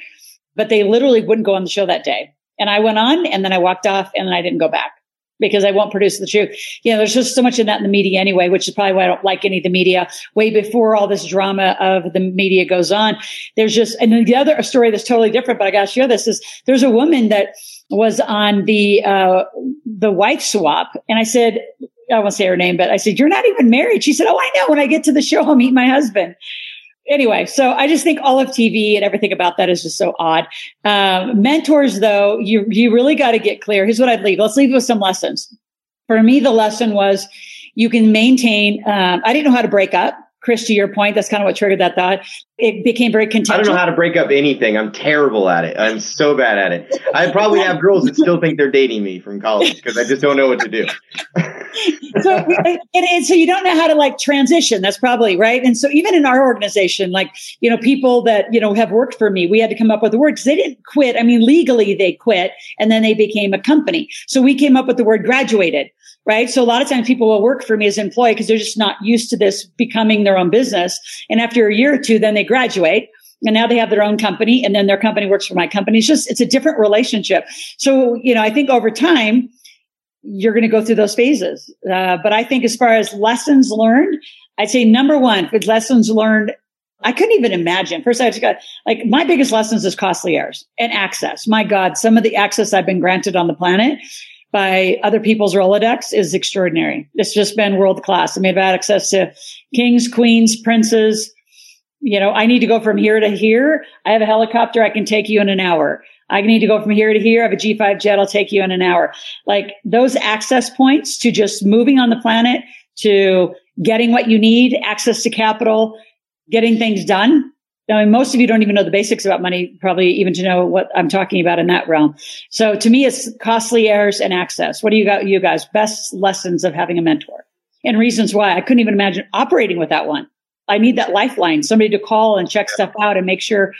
but they literally wouldn't go on the show that day and i went on and then i walked off and then i didn't go back because i won't produce the truth you know there's just so much of that in the media anyway which is probably why i don't like any of the media way before all this drama of the media goes on there's just and then the other story that's totally different but i gotta share this is there's a woman that was on the uh the wife swap and i said I won't say her name, but I said, You're not even married. She said, Oh, I know. When I get to the show, I'll meet my husband. Anyway, so I just think all of TV and everything about that is just so odd. Um, mentors, though, you you really got to get clear. Here's what I'd leave. Let's leave with some lessons. For me, the lesson was you can maintain. Um, I didn't know how to break up. Chris, to your point, that's kind of what triggered that thought. It became very contentious. I don't know how to break up anything. I'm terrible at it. I'm so bad at it. I probably have girls that still think they're dating me from college because I just don't know what to do. so, and, and, so you don't know how to like transition. That's probably right. And so even in our organization, like, you know, people that, you know, have worked for me, we had to come up with the word because they didn't quit. I mean, legally they quit and then they became a company. So we came up with the word graduated right? So a lot of times people will work for me as an employee because they're just not used to this becoming their own business. And after a year or two, then they graduate and now they have their own company and then their company works for my company. It's just, it's a different relationship. So, you know, I think over time, you're going to go through those phases. Uh, but I think as far as lessons learned, I'd say number one, with lessons learned, I couldn't even imagine. First, I just got like my biggest lessons is costly errors and access. My God, some of the access I've been granted on the planet by other people's Rolodex is extraordinary. It's just been world class. I mean, I've had access to kings, queens, princes. You know, I need to go from here to here. I have a helicopter. I can take you in an hour. I need to go from here to here. I have a G5 jet. I'll take you in an hour. Like those access points to just moving on the planet to getting what you need, access to capital, getting things done I mean, most of you don't even know the basics about money, probably even to know what I'm talking about in that realm. So to me, it's costly errors and access. What do you got, you guys? Best lessons of having a mentor and reasons why I couldn't even imagine operating without one. I need that lifeline, somebody to call and check stuff out and make sure,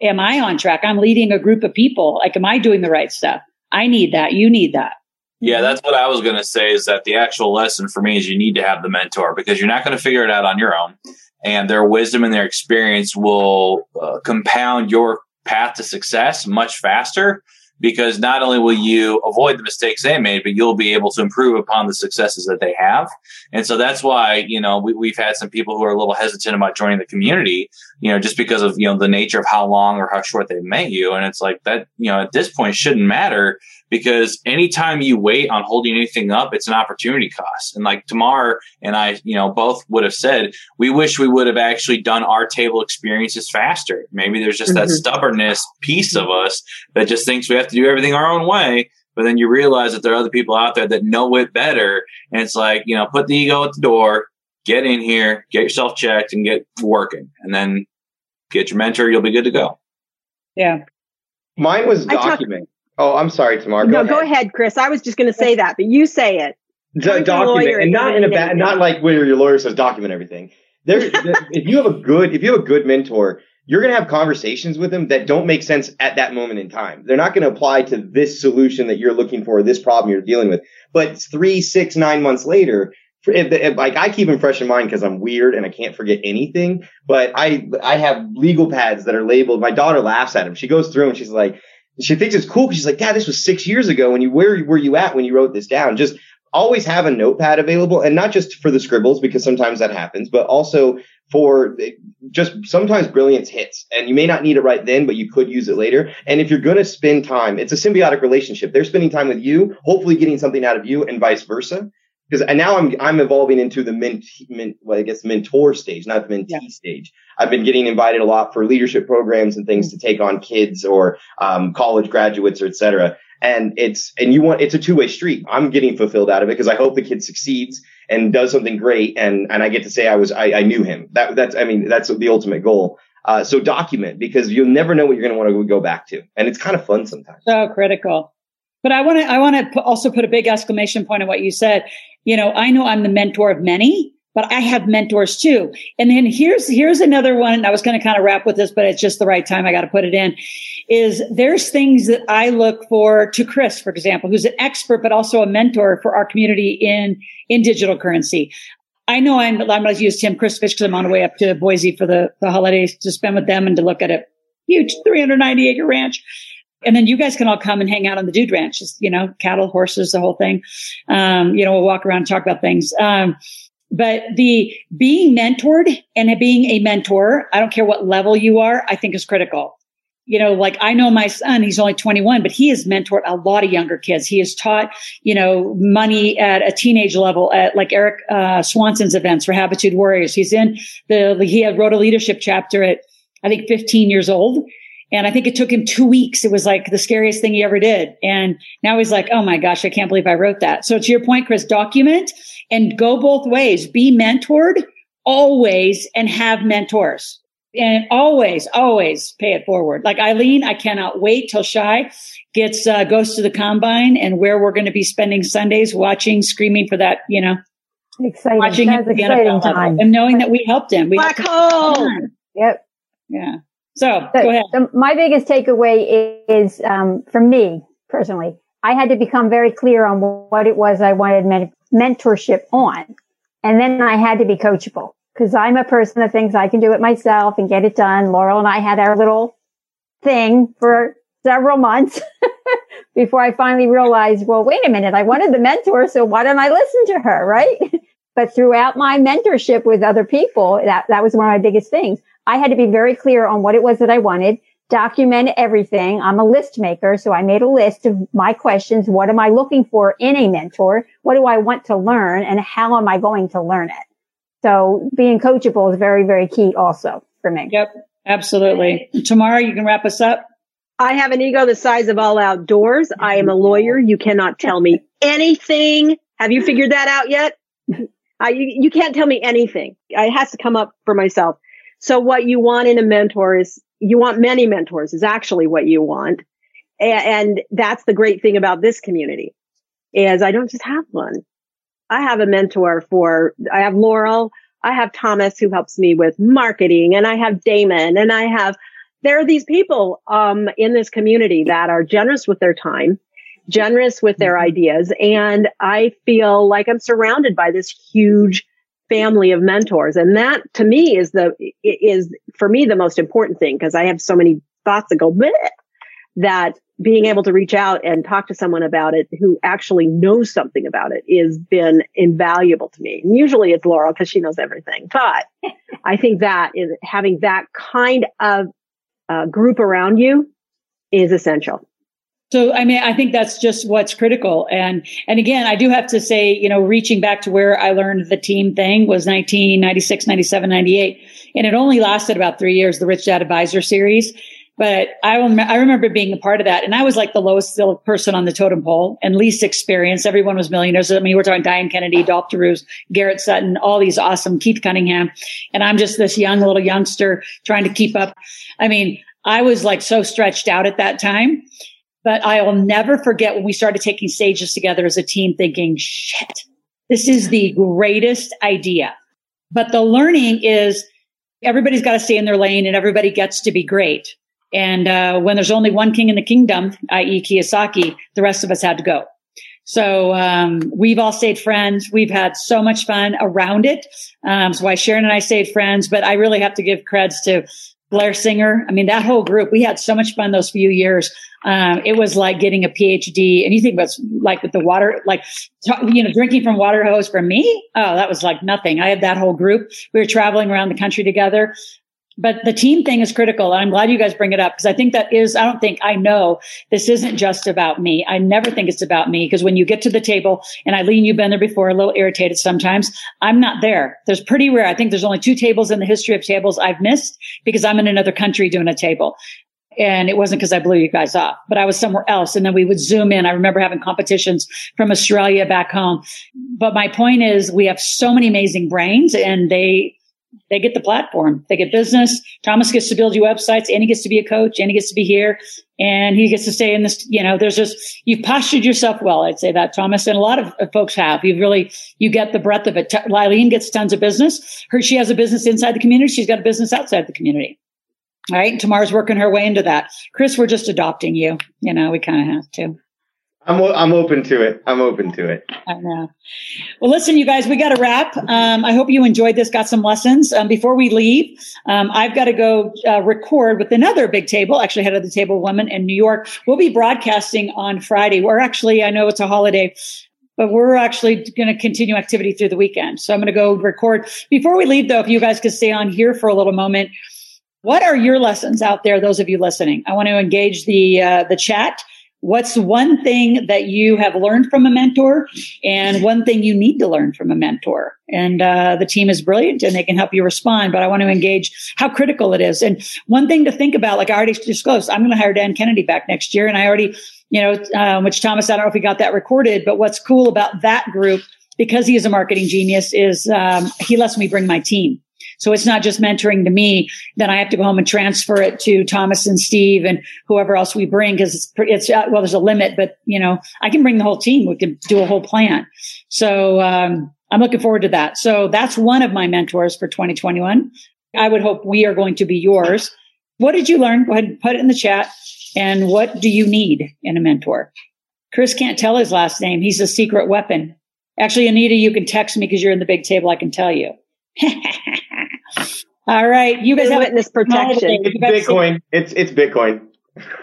am I on track? I'm leading a group of people. Like, am I doing the right stuff? I need that. You need that. Yeah, that's what I was going to say is that the actual lesson for me is you need to have the mentor because you're not going to figure it out on your own and their wisdom and their experience will uh, compound your path to success much faster because not only will you avoid the mistakes they made, but you'll be able to improve upon the successes that they have. And so that's why, you know, we, we've had some people who are a little hesitant about joining the community, you know, just because of, you know, the nature of how long or how short they've met you. And it's like that, you know, at this point shouldn't matter because anytime you wait on holding anything up, it's an opportunity cost. And like Tamar and I, you know, both would have said, we wish we would have actually done our table experiences faster. Maybe there's just mm-hmm. that stubbornness piece of us that just thinks we have to do everything our own way. But then you realize that there are other people out there that know it better. And it's like, you know, put the ego at the door, get in here, get yourself checked and get working. And then get your mentor. You'll be good to go. Yeah. Mine was document. Oh, I'm sorry, Tamar. Go no, ahead. go ahead, Chris. I was just going to say that, but you say it. D- document, and not in a bad, not like where your lawyer says document everything. There, if you have a good, if you have a good mentor, you're going to have conversations with them that don't make sense at that moment in time. They're not going to apply to this solution that you're looking for, this problem you're dealing with. But three, six, nine months later, if, if, like I keep them fresh in mind because I'm weird and I can't forget anything. But I I have legal pads that are labeled. My daughter laughs at them. She goes through and she's like, she thinks it's cool because she's like, Dad, this was six years ago. When you where were you at when you wrote this down? Just always have a notepad available, and not just for the scribbles because sometimes that happens, but also for just sometimes brilliance hits and you may not need it right then, but you could use it later. And if you're going to spend time, it's a symbiotic relationship. They're spending time with you, hopefully getting something out of you and vice versa because and now I'm I'm evolving into the ment, ment well, I guess mentor stage, not the mentee yeah. stage. I've been getting invited a lot for leadership programs and things to take on kids or um, college graduates or et cetera. And it's and you want it's a two way street. I'm getting fulfilled out of it because I hope the kid succeeds and does something great, and and I get to say I was I, I knew him. That that's I mean that's the ultimate goal. Uh, so document because you'll never know what you're going to want to go back to, and it's kind of fun sometimes. So critical. But I want to I want to also put a big exclamation point on what you said. You know, I know I'm the mentor of many, but I have mentors too. And then here's here's another one. And I was going to kind of wrap with this, but it's just the right time. I got to put it in. Is there's things that I look for to Chris, for example, who's an expert but also a mentor for our community in in digital currency. I know I'm I'm going to use Tim Chris Fish because I'm on the way up to Boise for the, the holidays to spend with them and to look at a huge 390 acre ranch. And then you guys can all come and hang out on the dude ranch, just, you know, cattle, horses, the whole thing. Um, you know, we'll walk around and talk about things. Um, but the being mentored and being a mentor, I don't care what level you are, I think is critical. You know, like I know my son, he's only 21, but he has mentored a lot of younger kids. He has taught, you know, money at a teenage level at like Eric uh, Swanson's events for Habitude Warriors. He's in the, he had wrote a leadership chapter at, I think 15 years old and I think it took him two weeks. It was like the scariest thing he ever did. And now he's like, Oh my gosh, I can't believe I wrote that. So to your point, Chris, document and go both ways. Be mentored always and have mentors and always, always pay it forward. Like Eileen, I cannot wait till Shy gets, uh, goes to the combine and where we're going to be spending Sundays watching, screaming for that, you know, exciting. watching That's him exciting time. and knowing that we helped him. We Black hole. Yep. Yeah. So the, go ahead. My biggest takeaway is, um, for me personally, I had to become very clear on what it was I wanted men- mentorship on. And then I had to be coachable because I'm a person that thinks I can do it myself and get it done. Loral and I had our little thing for several months before I finally realized, well, wait a minute. I wanted the mentor. So why don't I listen to her? Right. but throughout my mentorship with other people, that, that was one of my biggest things. I had to be very clear on what it was that I wanted, document everything. I'm a list maker. So I made a list of my questions. What am I looking for in a mentor? What do I want to learn and how am I going to learn it? So being coachable is very, very key also for me. Yep. Absolutely. Tamara, you can wrap us up. I have an ego the size of all outdoors. I am a lawyer. You cannot tell me anything. Have you figured that out yet? I, you, you can't tell me anything. It has to come up for myself. So what you want in a mentor is you want many mentors is actually what you want. And that's the great thing about this community is I don't just have one. I have a mentor for, I have Loral. I have Thomas who helps me with marketing and I have Damon and I have, there are these people, um, in this community that are generous with their time, generous with their mm-hmm. ideas. And I feel like I'm surrounded by this huge family of mentors. And that to me is the, is for me the most important thing because I have so many thoughts that go Bleh, that being able to reach out and talk to someone about it who actually knows something about it has been invaluable to me. And usually it's Loral because she knows everything, but I think that is having that kind of uh, group around you is essential. So, I mean, I think that's just what's critical. And, and again, I do have to say, you know, reaching back to where I learned the team thing was 1996, 97, 98. And it only lasted about three years, the Rich Dad Advisor series. But I, I remember being a part of that. And I was like the lowest person on the totem pole and least experienced. Everyone was millionaires. I mean, we're talking Diane Kennedy, Dolf de Roos, Garrett Sutton, all these awesome, Keith Cunningham. And I'm just this young little youngster trying to keep up. I mean, I was like so stretched out at that time. But I'll never forget when we started taking stages together as a team thinking, shit, this is the greatest idea. But the learning is everybody's got to stay in their lane and everybody gets to be great. And uh, when there's only one king in the kingdom, i.e., Kiyosaki, the rest of us had to go. So um, we've all stayed friends. We've had so much fun around it. Um, so why Sharon and I stayed friends. But I really have to give creds to Blair Singer. I mean, that whole group. We had so much fun those few years. Um, it was like getting a PhD. And you think about like with the water, like, you know, drinking from water hose for me. Oh, that was like nothing. I had that whole group. We were traveling around the country together. But the team thing is critical. And I'm glad you guys bring it up because I think that is, I don't think I know this isn't just about me. I never think it's about me because when you get to the table and Eileen, you've been there before, a little irritated sometimes. I'm not there. There's pretty rare. I think there's only two tables in the history of tables I've missed because I'm in another country doing a table. And it wasn't because I blew you guys off, but I was somewhere else. And then we would zoom in. I remember having competitions from Australia back home. But my point is we have so many amazing brains and they, they get the platform. They get business. Thomas gets to build you websites and he gets to be a coach and he gets to be here and he gets to stay in this, you know, there's just, you've postured yourself well. I'd say that, Thomas. And a lot of uh, folks have. You've really, you get the breadth of it. Lylene gets tons of business. Her, she has a business inside the community. She's got a business outside the community. All right. Tamar's working her way into that. Chris, we're just adopting you. You know, we kind of have to. I'm I'm open to it. I'm open to it. I know. Well, listen, you guys, we got to wrap. Um, I hope you enjoyed this. Got some lessons. Um, before we leave, um, I've got to go uh, record with another big table. Actually, head of the table woman in New York. We'll be broadcasting on Friday. We're actually, I know it's a holiday, but we're actually going to continue activity through the weekend. So I'm going to go record. Before we leave, though, if you guys could stay on here for a little moment. What are your lessons out there? Those of you listening, I want to engage the uh, the chat. What's one thing that you have learned from a mentor, and one thing you need to learn from a mentor? And uh, the team is brilliant, and they can help you respond. But I want to engage how critical it is. And one thing to think about, like I already disclosed, I'm going to hire Dan Kennedy back next year, and I already, you know, uh, which Thomas, I don't know if we got that recorded, but what's cool about that group because he is a marketing genius is um, he lets me bring my team. So it's not just mentoring to me. Then I have to go home and transfer it to Thomas and Steve and whoever else we bring because it's, it's, uh, well, there's a limit, but you know, I can bring the whole team. We can do a whole plan. So, um, I'm looking forward to that. So that's one of my mentors for 2021. I would hope we are going to be yours. What did you learn? Go ahead and put it in the chat. And what do you need in a mentor? Chris can't tell his last name. He's a secret weapon. Actually, Anita, you can text me because you're in the big table. I can tell you. All right, you guys have witness protection. It's Bitcoin. It's it's Bitcoin.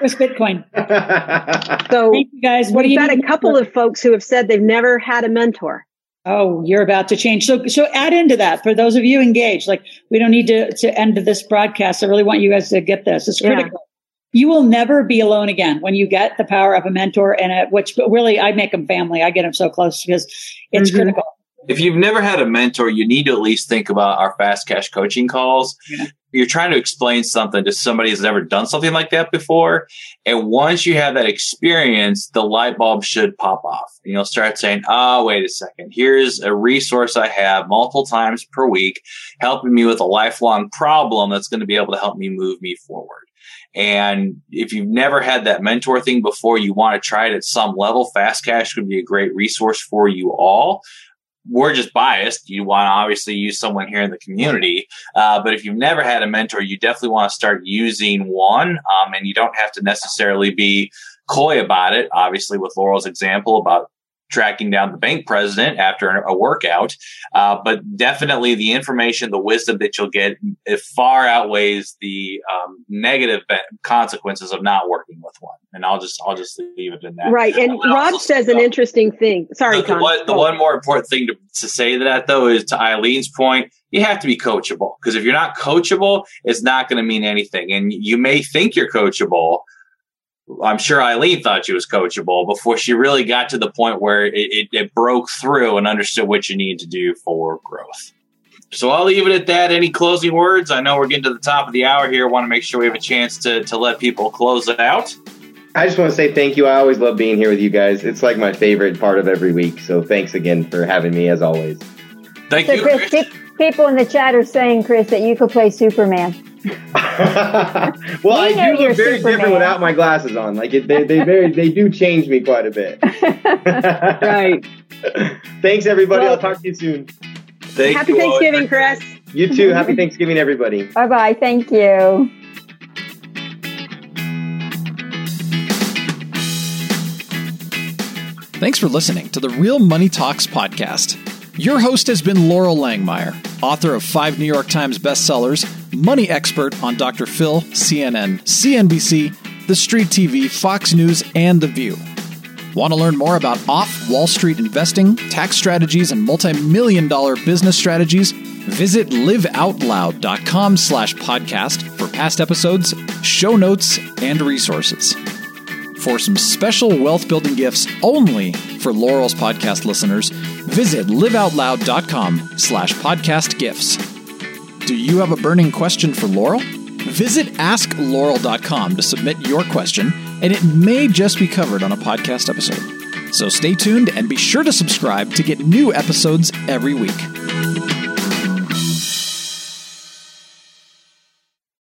It's Bitcoin. so Thank you guys. What we've got a couple for? of folks who have said they've never had a mentor. Oh, you're about to change. So, so add into that for those of you engaged. Like, we don't need to to end this broadcast. I really want you guys to get this. It's critical. Yeah. You will never be alone again when you get the power of a mentor and it, which really I make them family. I get them so close because it's mm-hmm. critical if you've never had a mentor, you need to at least think about our fast cash coaching calls. Yeah. You're trying to explain something to somebody who's never done something like that before. And once you have that experience, the light bulb should pop off. And you'll start saying, oh, wait a second. Here's a resource I have multiple times per week helping me with a lifelong problem that's going to be able to help me move me forward. And if you've never had that mentor thing before, you want to try it at some level, Fast Cash could be a great resource for you all we're just biased. You want to obviously use someone here in the community. Uh, but if you've never had a mentor, you definitely want to start using one. Um, and you don't have to necessarily be coy about it. Obviously, with Loral's example about tracking down the bank president after a workout. Uh, but definitely the information, the wisdom that you'll get, it far outweighs the um, negative consequences of not working with one. and I'll just I'll just leave it in that. Right, and Rob says an interesting thing. Sorry, the, the, one, the one more important thing to, to say to that though is to Eileen's point, you have to be coachable because if you're not coachable, it's not going to mean anything. And you may think you're coachable. I'm sure Eileen thought she was coachable before she really got to the point where it, it, it broke through and understood what you need to do for growth. So I'll leave it at that. Any closing words? I know we're getting to the top of the hour here. I want to make sure we have a chance to, to let people close it out. I just want to say thank you. I always love being here with you guys. It's like my favorite part of every week. So thanks again for having me as always. Thank so you. Chris, Chris. people in the chat are saying, Chris, that you could play Superman. well, I do look very Superman. different without my glasses on. Like it, they, they very, they do change me quite a bit. right. Thanks, everybody. Well, I'll talk to you soon. Thank Happy you Thanksgiving, all. Chris. You too. Happy Thanksgiving, everybody. Bye bye. Thank you. Thanks for listening to the Real Money Talks podcast. Your host has been Loral Langemeier, author of five New York Times bestsellers, money expert on Dr. Phil, CNN, CNBC, The Street TV, Fox News, and The View. Want to learn more about off Wall Street investing, tax strategies, and multi-million dollar business strategies? Visit liveoutloud.com slash podcast for past episodes, show notes, and resources. For some special wealth building gifts only for Loral's podcast listeners, visit liveoutloud.com slash podcast gifts. Do you have a burning question for Loral? Visit askloral.com to submit your question and it may just be covered on a podcast episode. So stay tuned and be sure to subscribe to get new episodes every week.